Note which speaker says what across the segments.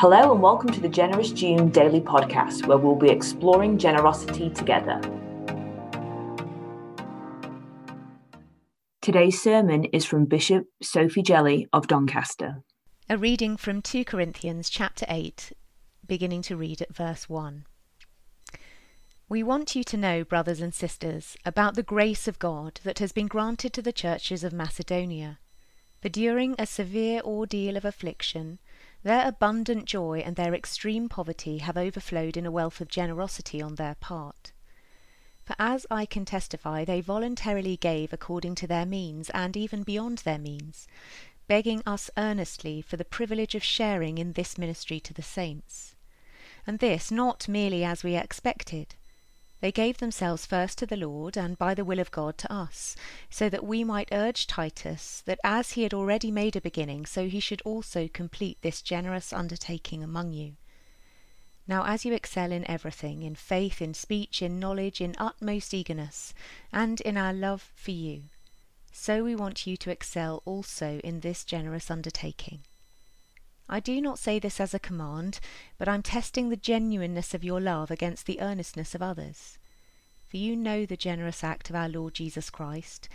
Speaker 1: Hello, and welcome to the Generous June Daily Podcast, where we'll be exploring generosity together. Today's sermon is from Bishop Sophie Jelley of Doncaster.
Speaker 2: A reading from 2 Corinthians chapter 8, beginning to read at verse 1. We want you to know, brothers and sisters, about the grace of God that has been granted to the churches of Macedonia. For during a severe ordeal of affliction, their abundant joy and their extreme poverty have overflowed in a wealth of generosity on their part. For as I can testify, they voluntarily gave according to their means, and even beyond their means, begging us earnestly for the privilege of sharing in this ministry to the saints. And this not merely as we expected, they gave themselves first to the Lord, and by the will of God to us, so that we might urge Titus that as he had already made a beginning, so he should also complete this generous undertaking among you. Now as you excel in everything, in faith, in speech, in knowledge, in utmost eagerness, and in our love for you, so we want you to excel also in this generous undertaking. I do not say this as a command, but I'm testing the genuineness of your love against the earnestness of others. For you know the generous act of our Lord Jesus Christ,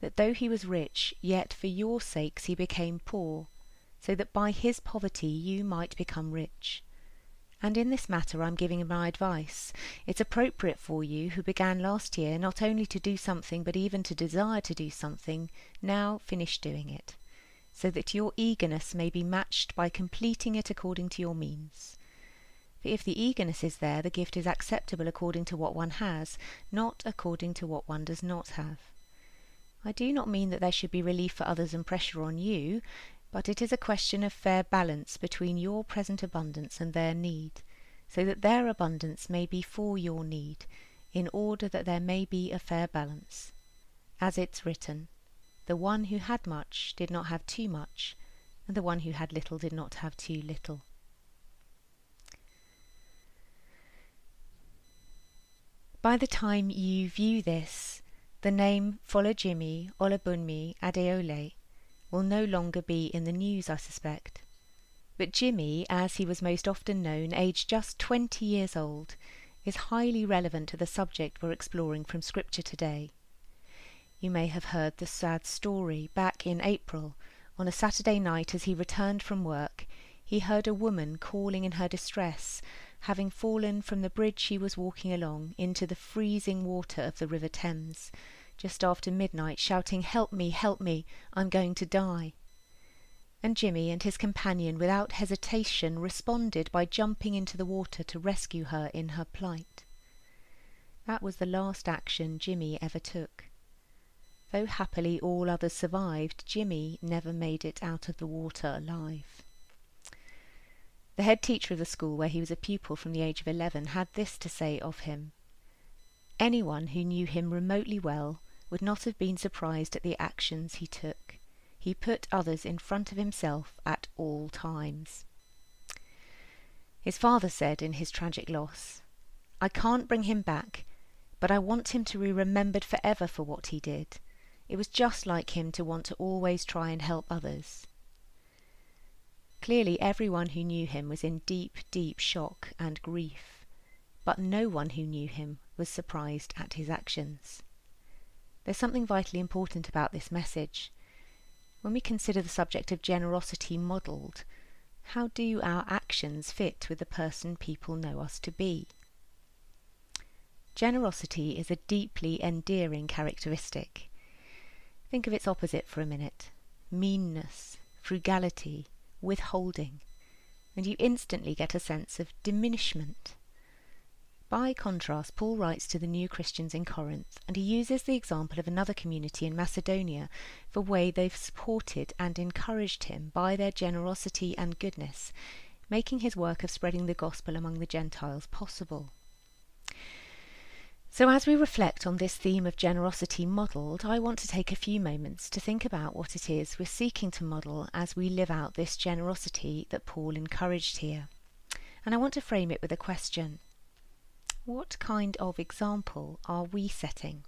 Speaker 2: that though he was rich, yet for your sakes he became poor, so that by his poverty you might become rich. And in this matter I'm giving my advice. It's appropriate for you, who began last year not only to do something, but even to desire to do something, now finish doing it so that your eagerness may be matched by completing it according to your means. For if the eagerness is there, the gift is acceptable according to what one has, not according to what one does not have. I do not mean that there should be relief for others and pressure on you, but it is a question of fair balance between your present abundance and their need, so that their abundance may be for your need, in order that there may be a fair balance. As it's written, the one who had much did not have too much, and the one who had little did not have too little. By the time you view this, the name Folajimi Olabunmi Adeole will no longer be in the news, I suspect. But Jimmy, as he was most often known, aged just twenty years old, is highly relevant to the subject we're exploring from Scripture today. You may have heard the sad story. Back in April, on a Saturday night as he returned from work, he heard a woman calling in her distress, having fallen from the bridge she was walking along into the freezing water of the River Thames, just after midnight, shouting, Help me, help me, I'm going to die. And Jimmy and his companion, without hesitation, responded by jumping into the water to rescue her in her plight. That was the last action Jimmy ever took. Though happily all others survived, Jimmy never made it out of the water alive. The head teacher of the school where he was a pupil from the age of eleven had this to say of him. Anyone who knew him remotely well would not have been surprised at the actions he took. He put others in front of himself at all times. His father said in his tragic loss, I can't bring him back, but I want him to be remembered forever for what he did. It was just like him to want to always try and help others. Clearly, everyone who knew him was in deep, deep shock and grief, but no one who knew him was surprised at his actions. There's something vitally important about this message. When we consider the subject of generosity modelled, how do our actions fit with the person people know us to be? Generosity is a deeply endearing characteristic. Think of its opposite for a minute meanness, frugality, withholding, and you instantly get a sense of diminishment. By contrast, Paul writes to the new Christians in Corinth, and he uses the example of another community in Macedonia for way they've supported and encouraged him by their generosity and goodness, making his work of spreading the gospel among the Gentiles possible. So, as we reflect on this theme of generosity modelled, I want to take a few moments to think about what it is we're seeking to model as we live out this generosity that Paul encouraged here. And I want to frame it with a question What kind of example are we setting?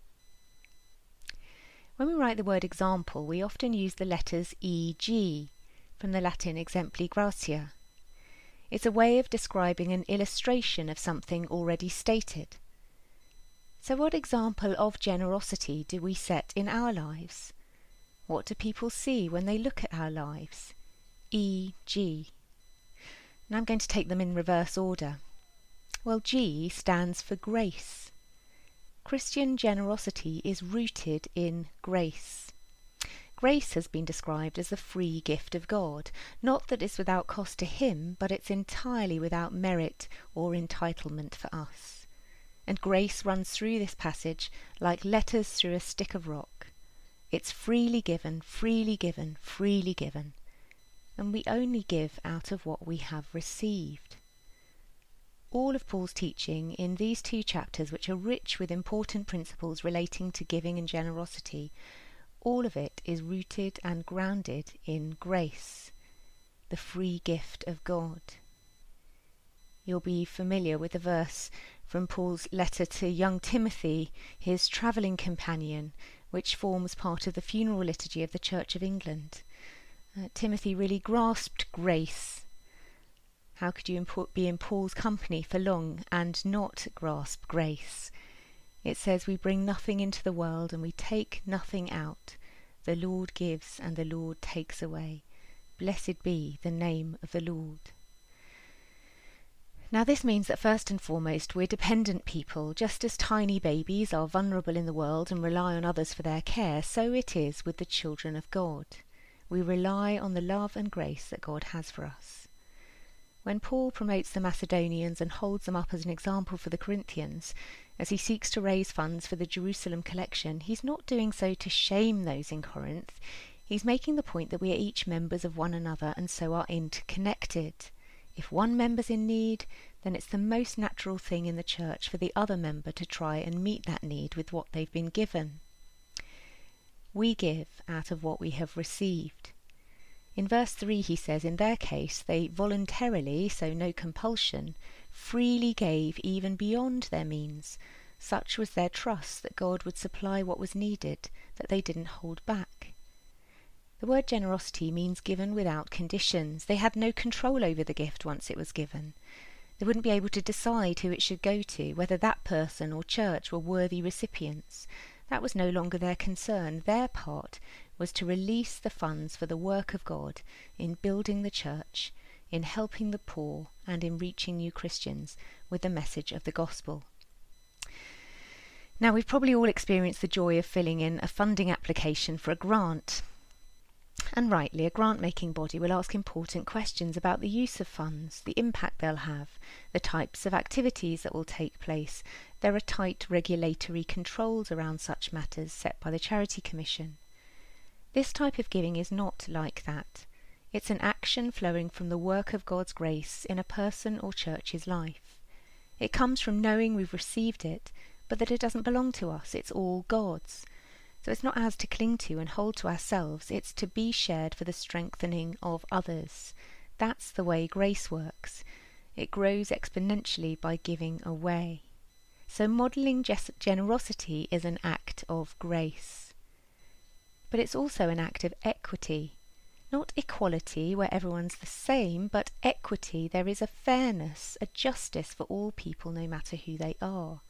Speaker 2: When we write the word example, we often use the letters EG from the Latin exempli gratia. It's a way of describing an illustration of something already stated. So, what example of generosity do we set in our lives? What do people see when they look at our lives? E. G. Now I'm going to take them in reverse order. Well, G stands for grace. Christian generosity is rooted in grace. Grace has been described as the free gift of God, not that it's without cost to Him, but it's entirely without merit or entitlement for us. And grace runs through this passage like letters through a stick of rock. It's freely given, freely given, freely given. And we only give out of what we have received all of Paul's teaching in these two chapters, which are rich with important principles relating to giving and generosity, all of it is rooted and grounded in grace, the free gift of God. You'll be familiar with the verse from Paul's letter to young Timothy, his travelling companion, which forms part of the funeral liturgy of the Church of England. Uh, Timothy really grasped grace how could you be in Paul's company for long and not grasp grace? It says, We bring nothing into the world and we take nothing out. The Lord gives and the Lord takes away. Blessed be the name of the Lord. Now, this means that first and foremost, we're dependent people. Just as tiny babies are vulnerable in the world and rely on others for their care, so it is with the children of God. We rely on the love and grace that God has for us. When Paul promotes the Macedonians and holds them up as an example for the Corinthians, as he seeks to raise funds for the Jerusalem collection, he's not doing so to shame those in Corinth. He's making the point that we are each members of one another and so are interconnected. If one member's in need, then it's the most natural thing in the church for the other member to try and meet that need with what they've been given. We give out of what we have received. In verse 3 he says, In their case, they voluntarily, so no compulsion, freely gave even beyond their means. Such was their trust that God would supply what was needed, that they didn't hold back. The word generosity means given without conditions. They had no control over the gift once it was given. They wouldn't be able to decide who it should go to, whether that person or church were worthy recipients. That was no longer their concern. Their part was to release the funds for the work of God in building the church, in helping the poor, and in reaching new Christians with the message of the gospel. Now, we've probably all experienced the joy of filling in a funding application for a grant. And rightly, a grant making body will ask important questions about the use of funds, the impact they'll have, the types of activities that will take place. There are tight regulatory controls around such matters set by the Charity Commission. This type of giving is not like that. It's an action flowing from the work of God's grace in a person or church's life. It comes from knowing we've received it, but that it doesn't belong to us, it's all God's. So it's not ours to cling to and hold to ourselves, it's to be shared for the strengthening of others. That's the way grace works. It grows exponentially by giving away. So modelling generosity is an act of grace but it's also an act of equity. Not equality, where everyone's the same, but equity. There is a fairness, a justice for all people, no matter who they are.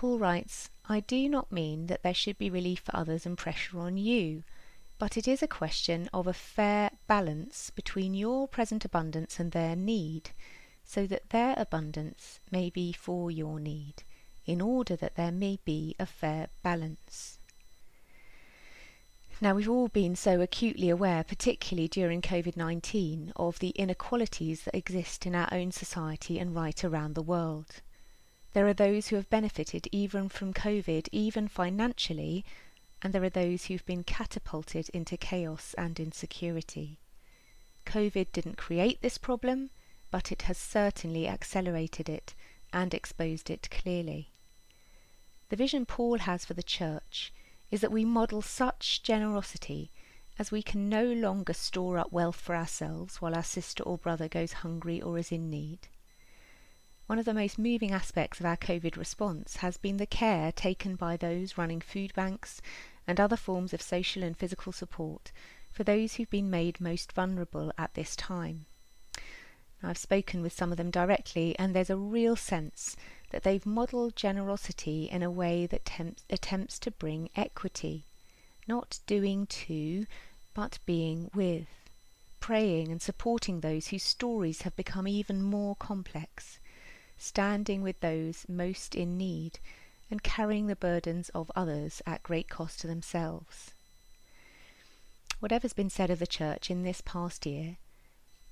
Speaker 2: Paul writes, I do not mean that there should be relief for others and pressure on you, but it is a question of a fair balance between your present abundance and their need, so that their abundance may be for your need, in order that there may be a fair balance. Now, we've all been so acutely aware, particularly during COVID 19, of the inequalities that exist in our own society and right around the world. There are those who have benefited even from COVID, even financially, and there are those who've been catapulted into chaos and insecurity. COVID didn't create this problem, but it has certainly accelerated it and exposed it clearly. The vision Paul has for the church is that we model such generosity as we can no longer store up wealth for ourselves while our sister or brother goes hungry or is in need. One of the most moving aspects of our COVID response has been the care taken by those running food banks and other forms of social and physical support for those who've been made most vulnerable at this time. I've spoken with some of them directly, and there's a real sense that they've modelled generosity in a way that tempts, attempts to bring equity, not doing to, but being with, praying and supporting those whose stories have become even more complex, standing with those most in need, and carrying the burdens of others at great cost to themselves. Whatever's been said of the Church in this past year,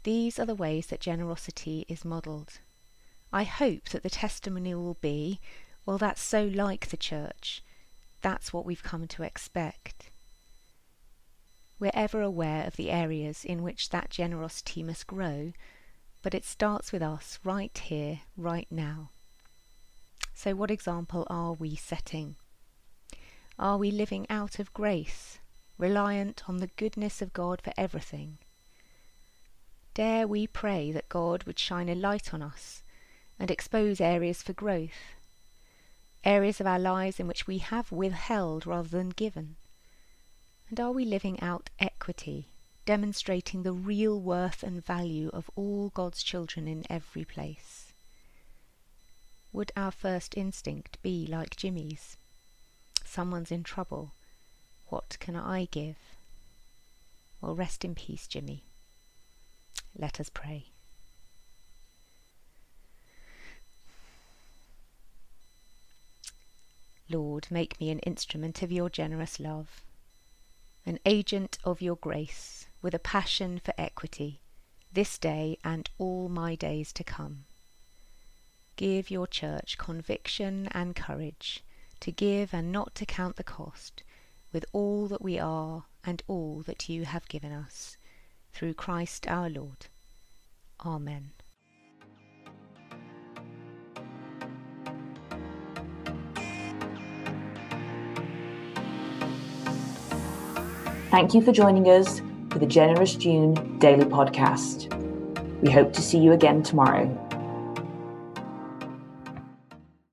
Speaker 2: these are the ways that generosity is modelled. I hope that the testimony will be, well, that's so like the church. That's what we've come to expect. We're ever aware of the areas in which that generosity must grow, but it starts with us right here, right now. So, what example are we setting? Are we living out of grace, reliant on the goodness of God for everything? Dare we pray that God would shine a light on us and expose areas for growth, areas of our lives in which we have withheld rather than given? And are we living out equity, demonstrating the real worth and value of all God's children in every place? Would our first instinct be like Jimmy's? Someone's in trouble. What can I give? Well, rest in peace, Jimmy. Let us pray. Lord, make me an instrument of your generous love, an agent of your grace, with a passion for equity, this day and all my days to come. Give your church conviction and courage to give and not to count the cost, with all that we are and all that you have given us, through Christ our Lord. Amen.
Speaker 1: Thank you for joining us for the Generous June Daily Podcast. We hope to see you again tomorrow.